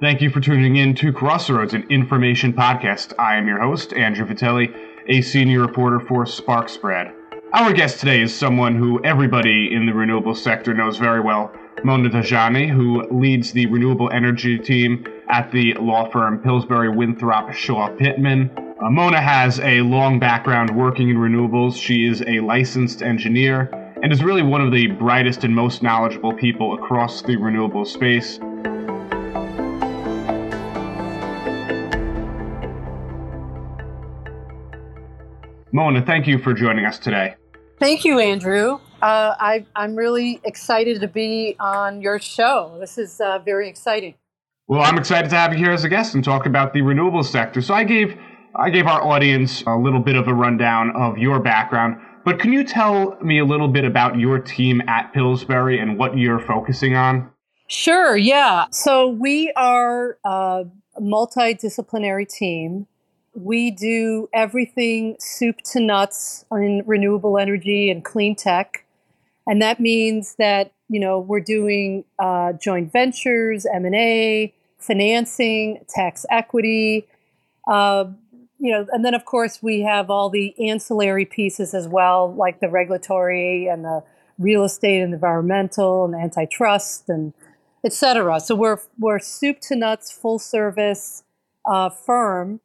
Thank you for tuning in to Crossroads, an information podcast. I am your host, Andrew Vitelli, a senior reporter for Spark Spread. Our guest today is someone who everybody in the renewable sector knows very well, Mona Tajani, who leads the renewable energy team at the law firm Pillsbury Winthrop Shaw Pittman. Uh, Mona has a long background working in renewables. She is a licensed engineer and is really one of the brightest and most knowledgeable people across the renewable space. Mona, thank you for joining us today. Thank you, Andrew. Uh, I, am really excited to be on your show. This is uh, very exciting. Well, I'm excited to have you here as a guest and talk about the renewables sector. So I gave I gave our audience a little bit of a rundown of your background, but can you tell me a little bit about your team at Pillsbury and what you're focusing on? Sure. Yeah. So we are a multidisciplinary team we do everything soup to nuts in renewable energy and clean tech. And that means that, you know, we're doing uh, joint ventures, M&A, financing, tax equity, uh, you know, and then of course we have all the ancillary pieces as well, like the regulatory and the real estate and environmental and antitrust and et cetera. So we're, we're soup to nuts, full service uh, firm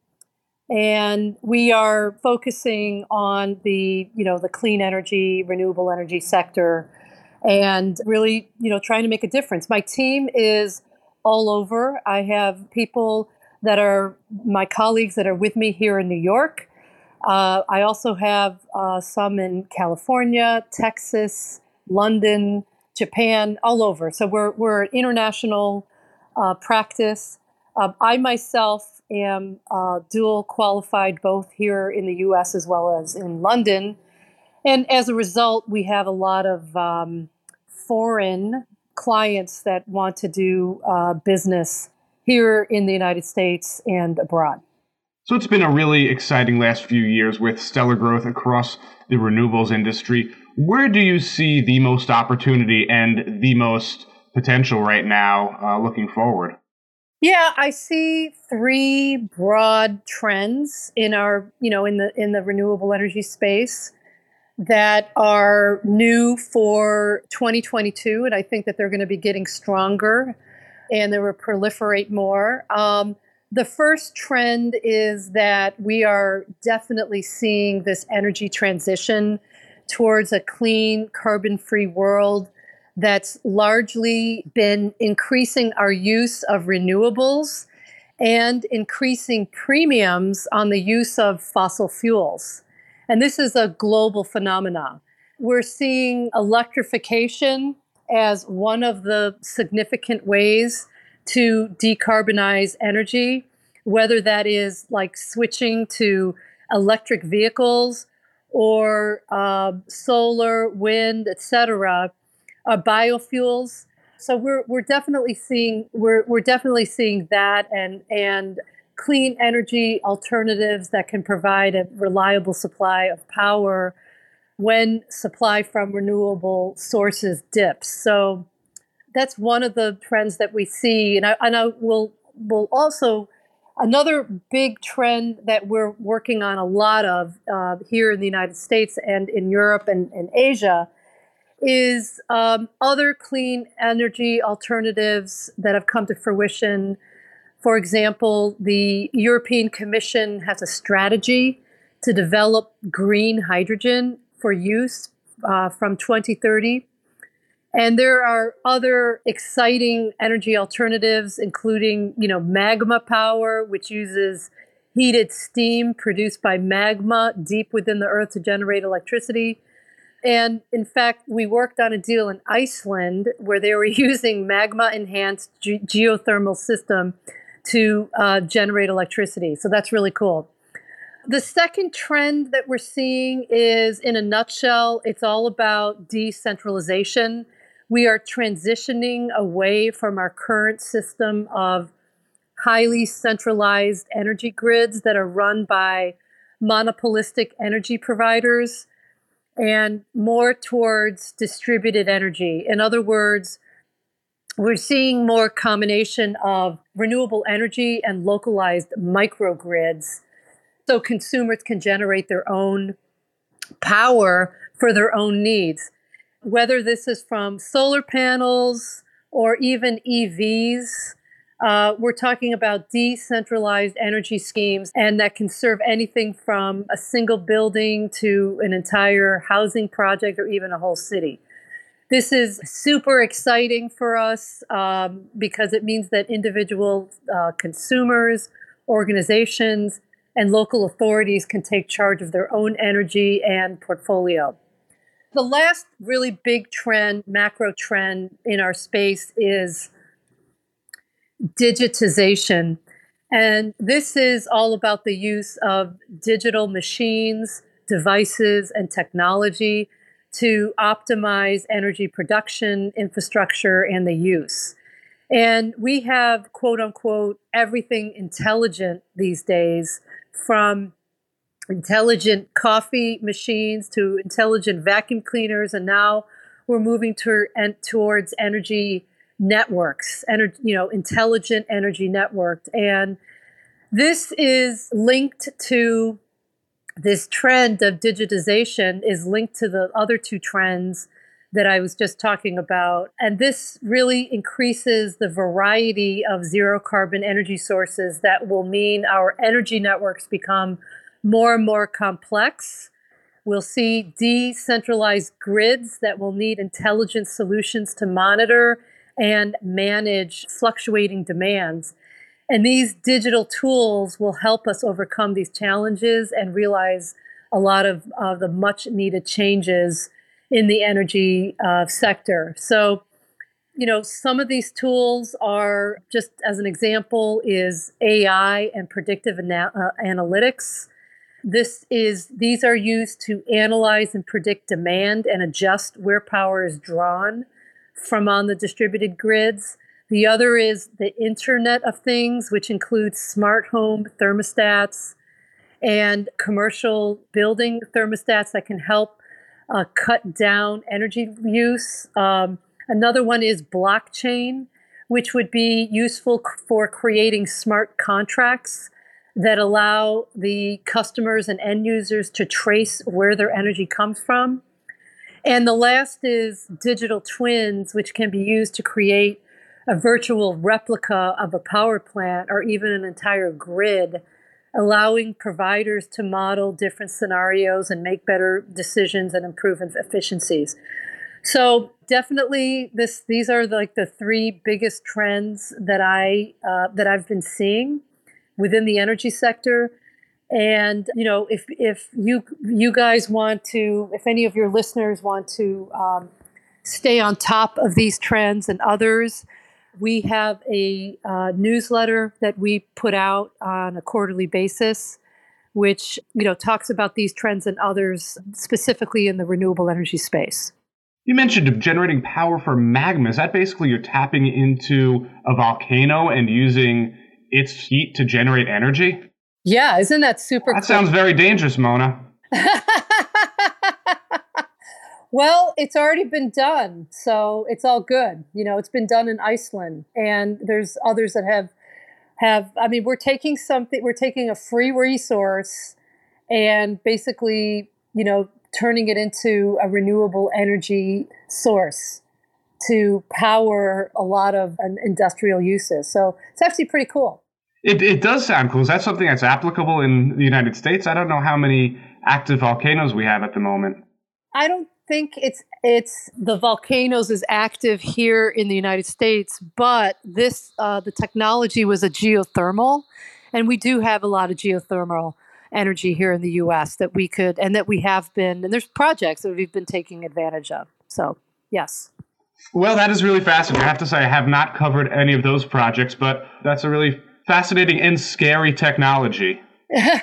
and we are focusing on the you know the clean energy renewable energy sector and really you know trying to make a difference. My team is all over. I have people that are my colleagues that are with me here in new york. Uh, i also have uh, some in california texas london japan all over. So we're, we're an international uh, practice. Uh, i myself am uh, dual qualified both here in the US as well as in London. And as a result, we have a lot of um, foreign clients that want to do uh, business here in the United States and abroad. So it's been a really exciting last few years with stellar growth across the renewables industry. Where do you see the most opportunity and the most potential right now uh, looking forward? Yeah, I see three broad trends in our, you know, in the in the renewable energy space that are new for 2022, and I think that they're going to be getting stronger and they will proliferate more. Um, the first trend is that we are definitely seeing this energy transition towards a clean, carbon free world that's largely been increasing our use of renewables and increasing premiums on the use of fossil fuels. And this is a global phenomenon. We're seeing electrification as one of the significant ways to decarbonize energy, whether that is like switching to electric vehicles or uh, solar, wind, etc uh, biofuels. So we're we're definitely seeing we're we're definitely seeing that and and clean energy alternatives that can provide a reliable supply of power when supply from renewable sources dips. So that's one of the trends that we see, and I and I will will also another big trend that we're working on a lot of uh, here in the United States and in Europe and, and Asia is um, other clean energy alternatives that have come to fruition. For example, the European Commission has a strategy to develop green hydrogen for use uh, from 2030. And there are other exciting energy alternatives, including, you know, magma power, which uses heated steam produced by magma deep within the earth to generate electricity. And in fact, we worked on a deal in Iceland where they were using magma enhanced ge- geothermal system to uh, generate electricity. So that's really cool. The second trend that we're seeing is, in a nutshell, it's all about decentralization. We are transitioning away from our current system of highly centralized energy grids that are run by monopolistic energy providers and more towards distributed energy. In other words, we're seeing more combination of renewable energy and localized microgrids so consumers can generate their own power for their own needs. Whether this is from solar panels or even EVs, uh, we're talking about decentralized energy schemes, and that can serve anything from a single building to an entire housing project or even a whole city. This is super exciting for us um, because it means that individual uh, consumers, organizations, and local authorities can take charge of their own energy and portfolio. The last really big trend, macro trend in our space is digitization. And this is all about the use of digital machines, devices, and technology to optimize energy production, infrastructure, and the use. And we have, quote unquote, everything intelligent these days from intelligent coffee machines to intelligent vacuum cleaners. And now we're moving to, towards energy networks, ener- you know, intelligent energy networked. And this is linked to this trend of digitization is linked to the other two trends that I was just talking about. And this really increases the variety of zero carbon energy sources that will mean our energy networks become more and more complex. We'll see decentralized grids that will need intelligent solutions to monitor and manage fluctuating demands. And these digital tools will help us overcome these challenges and realize a lot of, of the much needed changes in the energy uh, sector. So, you know, some of these tools are just as an example is AI and predictive ana- uh, analytics. This is these are used to analyze and predict demand and adjust where power is drawn from on the distributed grids. The other is the Internet of Things, which includes smart home thermostats and commercial building thermostats that can help uh, cut down energy use. Um, another one is blockchain, which would be useful for creating smart contracts that allow the customers and end users to trace where their energy comes from. And the last is digital twins, which can be used to create a virtual replica of a power plant or even an entire grid, allowing providers to model different scenarios and make better decisions and improve efficiencies. So definitely, this these are like the three biggest trends that I uh, that I've been seeing within the energy sector. And you know, if if you you guys want to, if any of your listeners want to um, stay on top of these trends and others, we have a uh, newsletter that we put out on a quarterly basis, which you know talks about these trends and others specifically in the renewable energy space. You mentioned generating power from magma. Is that basically you're tapping into a volcano and using its heat to generate energy? Yeah, isn't that super? Cool? That cool? sounds very dangerous, Mona. well, it's already been done, so it's all good. You know, it's been done in Iceland, and there's others that have have. I mean, we're taking something. We're taking a free resource, and basically, you know, turning it into a renewable energy source to power a lot of um, industrial uses. So it's actually pretty cool. It, it does sound cool. Is that something that's applicable in the United States? I don't know how many active volcanoes we have at the moment. I don't think it's it's the volcanoes is active here in the United States, but this uh, the technology was a geothermal, and we do have a lot of geothermal energy here in the U.S. that we could and that we have been and there's projects that we've been taking advantage of. So yes. Well, that is really fascinating. I have to say I have not covered any of those projects, but that's a really fascinating and scary technology. hey,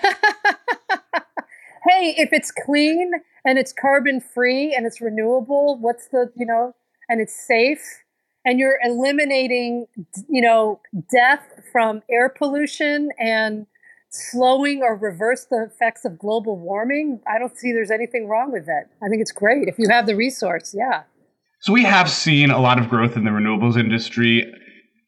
if it's clean and it's carbon free and it's renewable, what's the, you know, and it's safe and you're eliminating, you know, death from air pollution and slowing or reverse the effects of global warming, I don't see there's anything wrong with that. I think it's great if you have the resource. Yeah. So we have seen a lot of growth in the renewables industry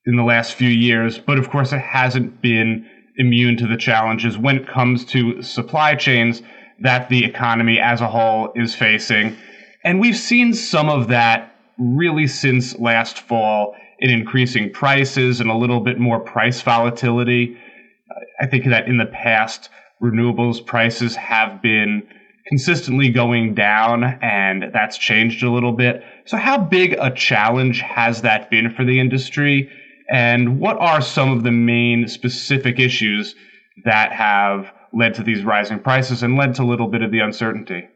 in the last few years, but of course it hasn't been immune to the challenges when it comes to supply chains that the economy as a whole is facing. And we've seen some of that really since last fall in increasing prices and a little bit more price volatility. I think that in the past, renewables prices have been consistently going down, and that's changed a little bit. So, how big a challenge has that been for the industry? And what are some of the main specific issues that have led to these rising prices and led to a little bit of the uncertainty?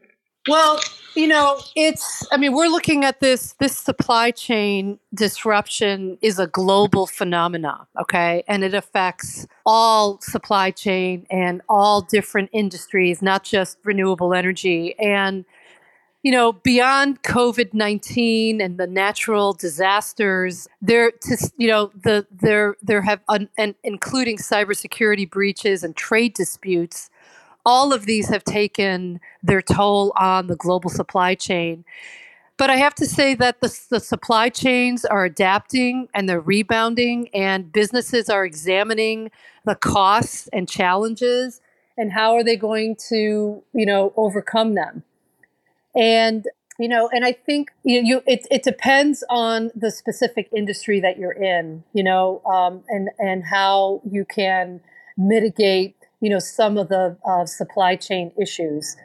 Well, you know, it's I mean, we're looking at this this supply chain disruption is a global phenomenon, okay? And it affects all supply chain and all different industries, not just renewable energy. And you know, beyond COVID nineteen and the natural disasters, there, to, you know, the there there have un, and including cybersecurity breaches and trade disputes. All of these have taken their toll on the global supply chain. But I have to say that the, the supply chains are adapting and they're rebounding, and businesses are examining the costs and challenges and how are they going to, you know, overcome them and you know and i think you, you it, it depends on the specific industry that you're in you know um, and and how you can mitigate you know some of the uh, supply chain issues.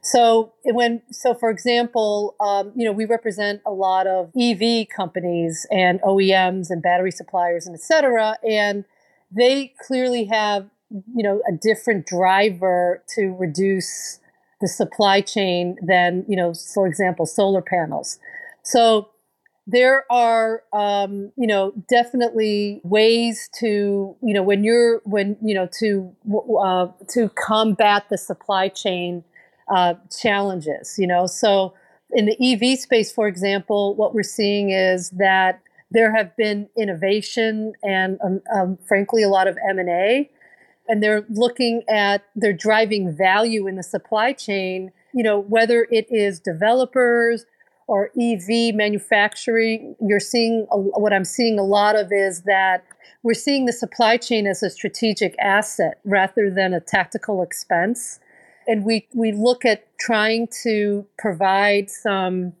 So when so for example um, you know we represent a lot of ev companies and oems and battery suppliers and et cetera and they clearly have you know a different driver to reduce the supply chain than you know for example solar panels. So there are um, you know definitely ways to you know when you're when you know to uh, to combat the supply chain uh, challenges you know? So in the ev space for example what we're seeing is that there have been innovation and um, um, frankly a lot of m&a and they're looking at they're driving value in the supply chain you know whether it is developers or ev manufacturing you're seeing what i'm seeing a lot of is that we're seeing the supply chain as a strategic asset rather than a tactical expense. And we we look at trying to provide some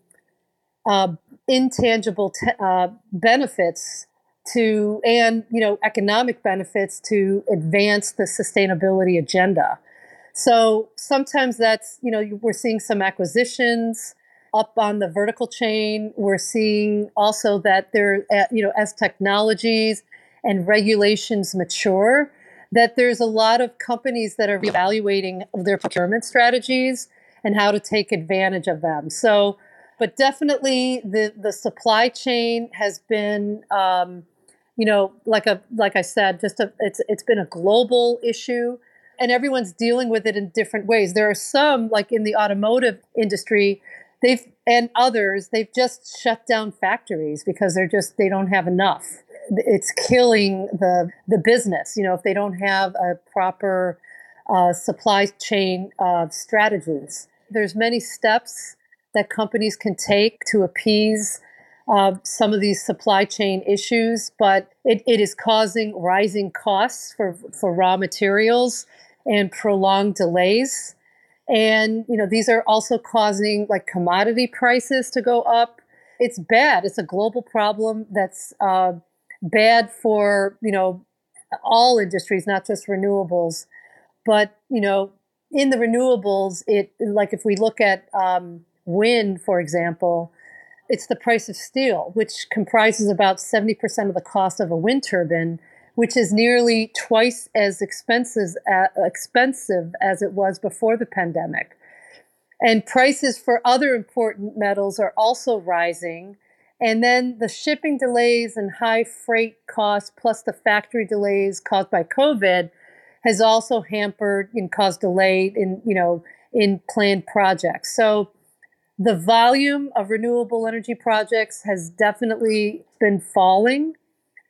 uh, intangible te- uh, benefits to and you know economic benefits to advance the sustainability agenda. So sometimes that's you know we're seeing some acquisitions up on the vertical chain. We're seeing also that there uh, you know as technologies and regulations mature that there's a lot of companies that are evaluating their procurement strategies and how to take advantage of them. So but definitely the the supply chain has been um, you know, like a like I said, just a it's it's been a global issue and everyone's dealing with it in different ways. There are some like in the automotive industry, they've and others, they've just shut down factories because they're just they don't have enough. It's killing the the business, you know, if they don't have a proper uh, supply chain uh, strategies. There's many steps that companies can take to appease uh, some of these supply chain issues, but it, it is causing rising costs for, for raw materials and prolonged delays. And you know these are also causing like commodity prices to go up. It's bad. It's a global problem that's uh, bad for you know all industries, not just renewables. But you know in the renewables, it like if we look at um, wind, for example, it's the price of steel, which comprises about 70% of the cost of a wind turbine, which is nearly twice as expensive, uh, expensive as it was before the pandemic. And prices for other important metals are also rising. And then the shipping delays and high freight costs, plus the factory delays caused by COVID, has also hampered and caused delay in, you know, in planned projects. So the volume of renewable energy projects has definitely been falling.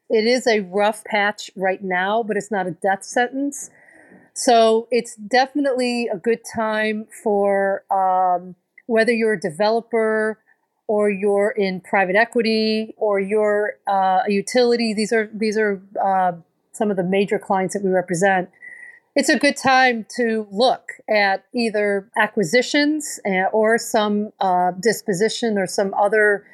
It is a rough patch right now, but it's not a death sentence. So it's definitely a good time for um, whether you're a developer or you're in private equity, or you're uh, a utility. These are these are uh, some of the major clients that we represent. It's a good time to look at either acquisitions uh, or some uh, disposition or some other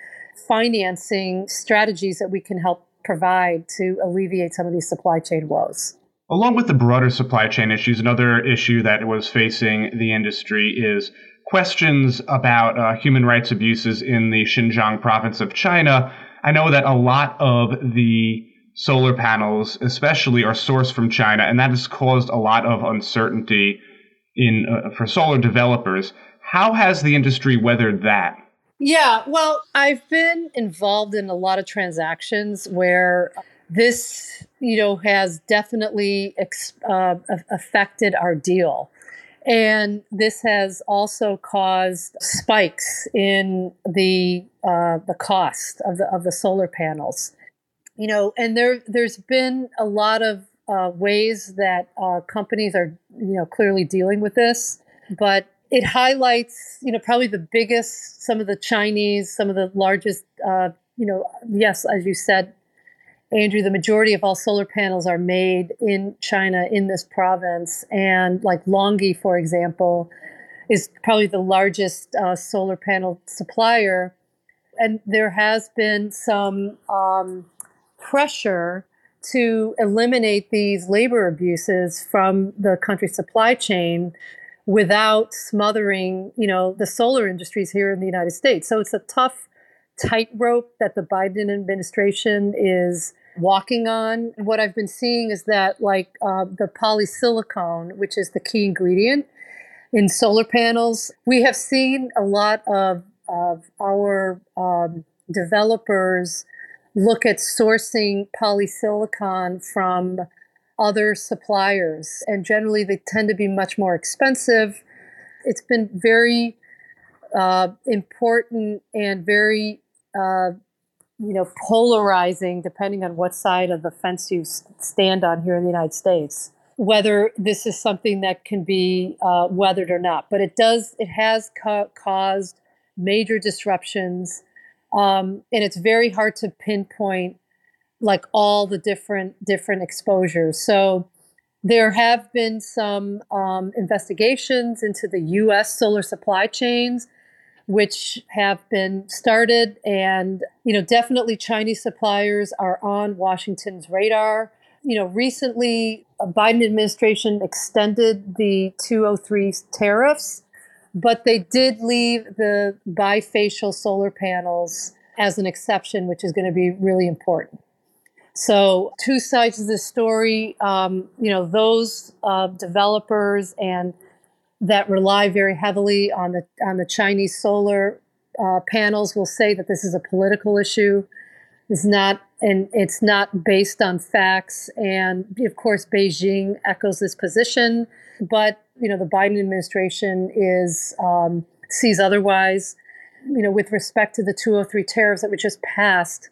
financing strategies that we can help provide to alleviate some of these supply chain woes. Along with the broader supply chain issues, another issue that was facing the industry is questions about uh, human rights abuses in the Xinjiang province of China. I know that a lot of the solar panels, especially, are sourced from China, and that has caused a lot of uncertainty in uh, for solar developers. How has the industry weathered that? Yeah, well, I've been involved in a lot of transactions where this, you know, has definitely uh, affected our deal. And this has also caused spikes in the uh, the cost of the of the solar panels. You know, and there there's been a lot of uh, ways that uh, companies are you know clearly dealing with this, but it highlights you know probably the biggest, some of the Chinese, some of the largest. Uh, you know, yes, as you said, Andrew, the majority of all solar panels are made in China in this province. And like LONGi, for example, is probably the largest uh, solar panel supplier. And there has been some um, pressure to eliminate these labor abuses from the country's supply chain without smothering, you know, the solar industries here in the United States. So it's a tough tightrope that the Biden administration is walking on. What I've been seeing is that, like uh, the polysilicon, which is the key ingredient in solar panels, we have seen a lot of, of our um, developers look at sourcing polysilicon from other suppliers. And generally, they tend to be much more expensive. It's been very uh, important and very uh, you know, polarizing depending on what side of the fence you stand on here in the United States. Whether this is something that can be uh, weathered or not, but it does, it has ca- caused major disruptions, um, and it's very hard to pinpoint like all the different different exposures. So there have been some um, investigations into the U.S. solar supply chains which have been started. And, you know, definitely Chinese suppliers are on Washington's radar. You know, recently, a Biden administration extended the 203 tariffs, but they did leave the bifacial solar panels as an exception, which is going to be really important. So, two sides of the story. Um, you know, those uh, developers and that rely very heavily on the on the Chinese solar uh, panels will say that this is a political issue. It's not, and it's not based on facts. And of course, Beijing echoes this position, but you know the Biden administration is um, sees otherwise. You know, with respect to the 203 tariffs that were just passed,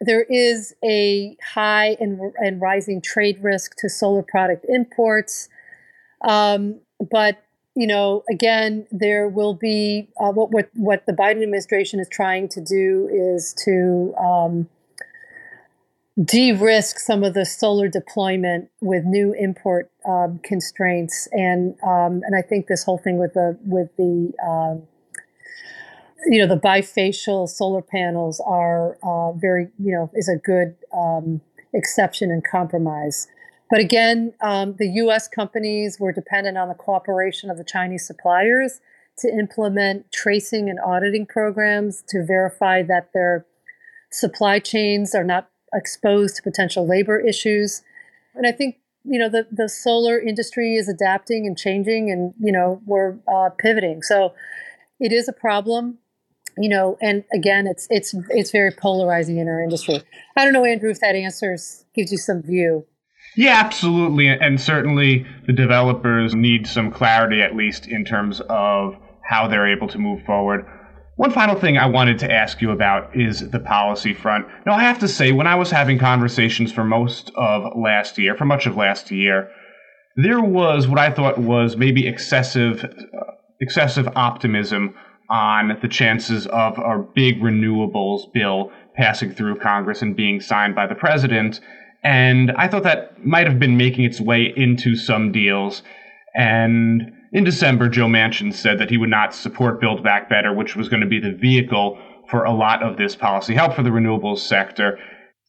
there is a high and, and rising trade risk to solar product imports. Um, but you know, again, there will be uh, what what what the Biden administration is trying to do is to um, de-risk some of the solar deployment with new import um, constraints, and um, and I think this whole thing with the with the um, you know the bifacial solar panels are uh, very you know is a good um, exception and compromise. But again, um, the US companies were dependent on the cooperation of the Chinese suppliers to implement tracing and auditing programs to verify that their supply chains are not exposed to potential labor issues. And I think you know the, the solar industry is adapting and changing and you know we're uh, pivoting so it is a problem you know and again it's it's it's very polarizing in our industry i don't know andrew if that answers gives you some view yeah, absolutely. And certainly the developers need some clarity, at least in terms of how they're able to move forward. One final thing I wanted to ask you about is the policy front. Now, I have to say, when I was having conversations for most of last year, for much of last year, there was what I thought was maybe excessive, uh, excessive optimism on the chances of a big renewables bill passing through Congress and being signed by the president. And I thought that might have been making its way into some deals. And in December, Joe Manchin said that he would not support Build Back Better, which was going to be the vehicle for a lot of this policy help for the renewables sector.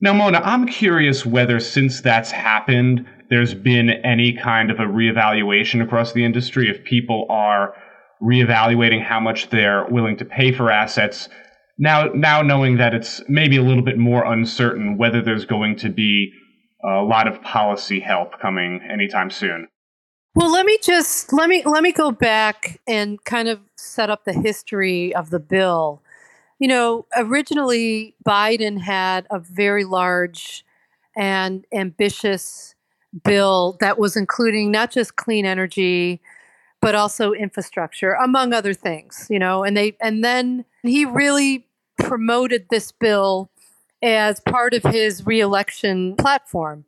Now, Mona, I'm curious whether since that's happened, there's been any kind of a reevaluation across the industry if people are reevaluating how much they're willing to pay for assets now now knowing that it's maybe a little bit more uncertain whether there's going to be a lot of policy help coming anytime soon well let me just let me let me go back and kind of set up the history of the bill. You know originally biden had a very large and ambitious bill that was including not just clean energy but also infrastructure among other things you know and they and then he really promoted this bill as part of his reelection platform.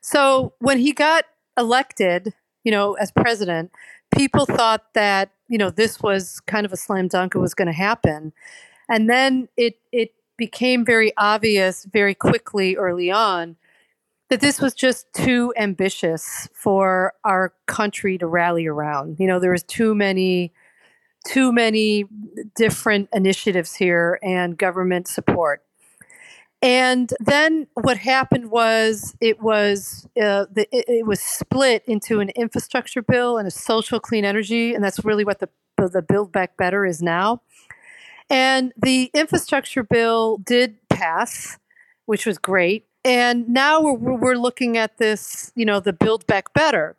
So when he got elected you know as president people thought that you know this was kind of a slam dunk it was going to happen and then it it became very obvious very quickly early on that this was just too ambitious for our country to rally around. You know, there was too many too many different initiatives here and government support. And then what happened was it was uh, the, it, it, was split into an infrastructure bill and a social clean energy, and that's really what the the Build Back Better is now. And the infrastructure bill did pass, which was great. And now we're, we're looking at this, you know, the Build Back Better.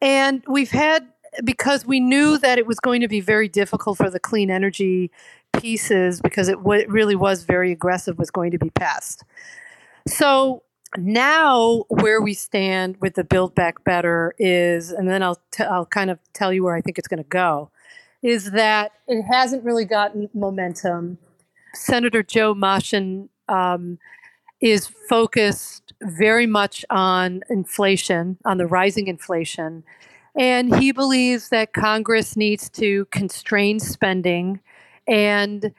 And we've had, because we knew that it was going to be very difficult for the clean energy pieces, because it w- really was very aggressive, was going to be passed. So now where we stand with the Build Back Better is, and then I'll, t- I'll kind of tell you where I think it's going to go, is that it hasn't really gotten momentum. Senator Joe Manchin um, is focused very much on inflation, on the rising inflation. And he believes that Congress needs to constrain spending and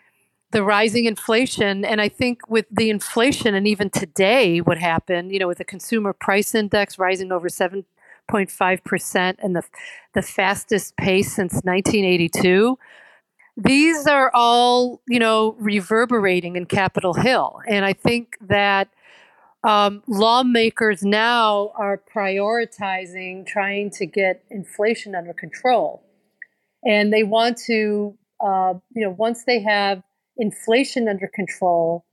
the rising inflation. And I think with the inflation, and even today, what happened, you know, with the consumer price index rising over 7.5% and the, the fastest pace since 1982, these are all, you know, reverberating in Capitol Hill. And I think that um, lawmakers now are prioritizing trying to get inflation under control. And they want to, uh, you know, once they have inflation under control,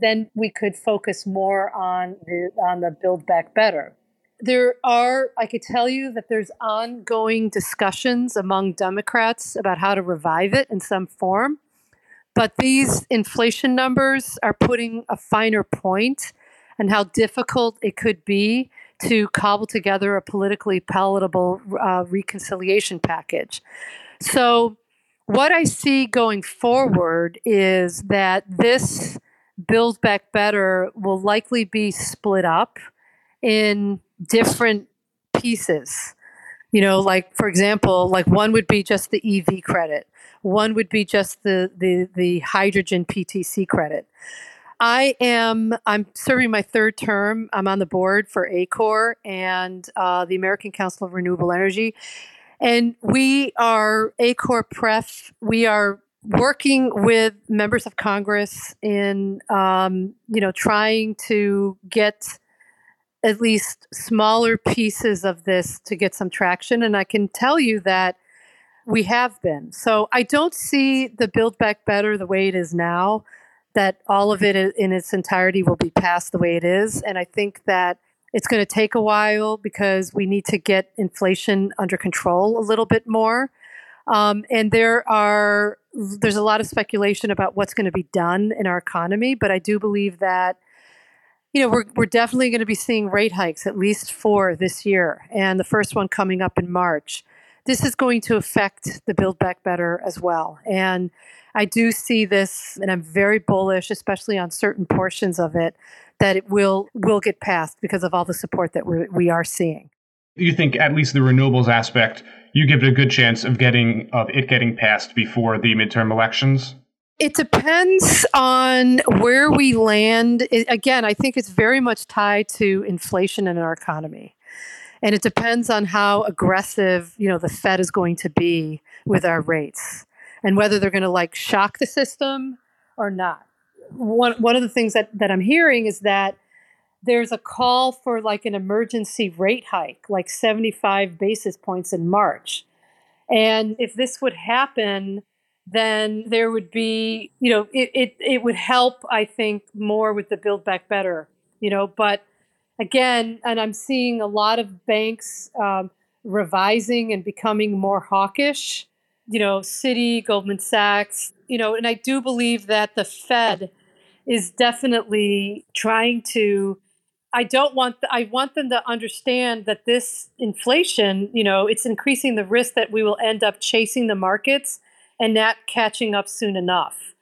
then we could focus more on the on the build back better. There are i could tell you that there's ongoing discussions among democrats about how to revive it in some form but these inflation numbers are putting a finer point and how difficult it could be to cobble together a politically palatable uh, reconciliation package. So what i see going forward is that this build back better will likely be split up in different pieces. You know, like for example, like one would be just the EV credit, one would be just the the the hydrogen PTC credit. I am I'm serving my third term. I'm on the board for ACORE and uh, the American Council of Renewable Energy, and we are ACORE Pref. We are working with members of Congress in um, you know trying to get at least smaller pieces of this to get some traction. And I can tell you that we have been. So I don't see the Build Back Better the way it is now, that all of it in its entirety will be passed the way it is. And I think that it's going to take a while because we need to get inflation under control a little bit more. Um, and there are there's a lot of speculation about what's going to be done in our economy, but I do believe that you know, we're, we're definitely going to be seeing rate hikes, at least four this year, and the first one coming up in March. This is going to affect the Build Back Better as well. And I do see this, and I'm very bullish, especially on certain portions of it, that it will will get passed because of all the support that we're, we are seeing. you think at least the renewables aspect, you give it a good chance of getting of it getting passed before the midterm elections? It depends on where we land. It, again, I think it's very much tied to inflation in our economy. And it depends on how aggressive, you know, the Fed is going to be with our rates and whether they're going to like shock the system or not. One, one of the things that, that I'm hearing is that there's a call for like an emergency rate hike, like 75 basis points in March. And if this would happen, then there would be, you know, it, it, it would help, I think, more with the Build Back Better, you know. But again, and I'm seeing a lot of banks um, revising and becoming more hawkish, you know, Citi, Goldman Sachs, you know, and I do believe that the Fed is definitely trying to I don't want I want them to understand that this inflation, you know, it's increasing the risk that we will end up chasing the markets and not catching up soon enough.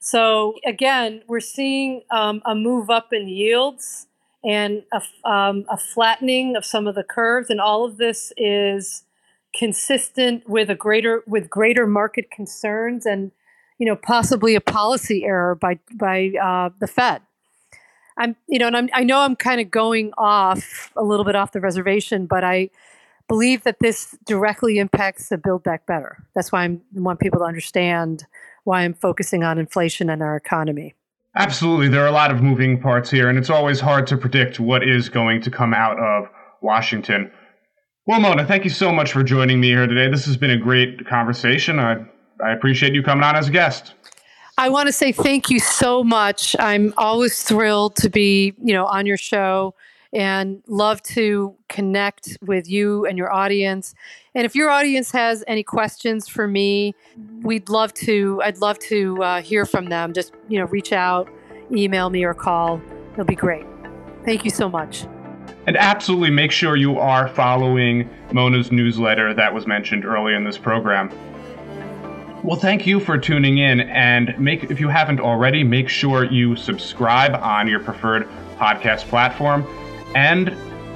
So again, we're seeing um, a move up in yields and a, um, a flattening of some of the curves, and all of this is consistent with a greater with greater market concerns and you know possibly a policy error by by uh, the Fed. I'm, you know, and I'm, I know I'm kind of going off a little bit off the reservation, but I believe that this directly impacts the Build Back Better. That's why I want people to understand why I'm focusing on inflation and our economy. Absolutely. There are a lot of moving parts here, and it's always hard to predict what is going to come out of Washington. Well, Mona, thank you so much for joining me here today. This has been a great conversation. I, I appreciate you coming on as a guest. I want to say thank you so much. I'm always thrilled to be, you know, on your show and love to connect with you and your audience. And if your audience has any questions for me, we'd love to. I'd love to uh, hear from them. Just you know, reach out, email me, or call. It'll be great. Thank you so much. And absolutely make sure you are following Mona's newsletter that was mentioned early in this program. Well, thank you for tuning in, and make if you haven't already, make sure you subscribe on your preferred podcast platform, and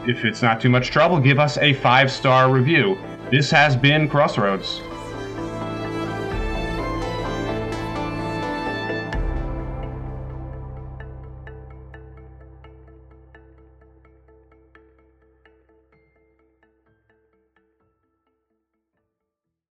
if it's not too much trouble, give us a five star review. This has been Crossroads.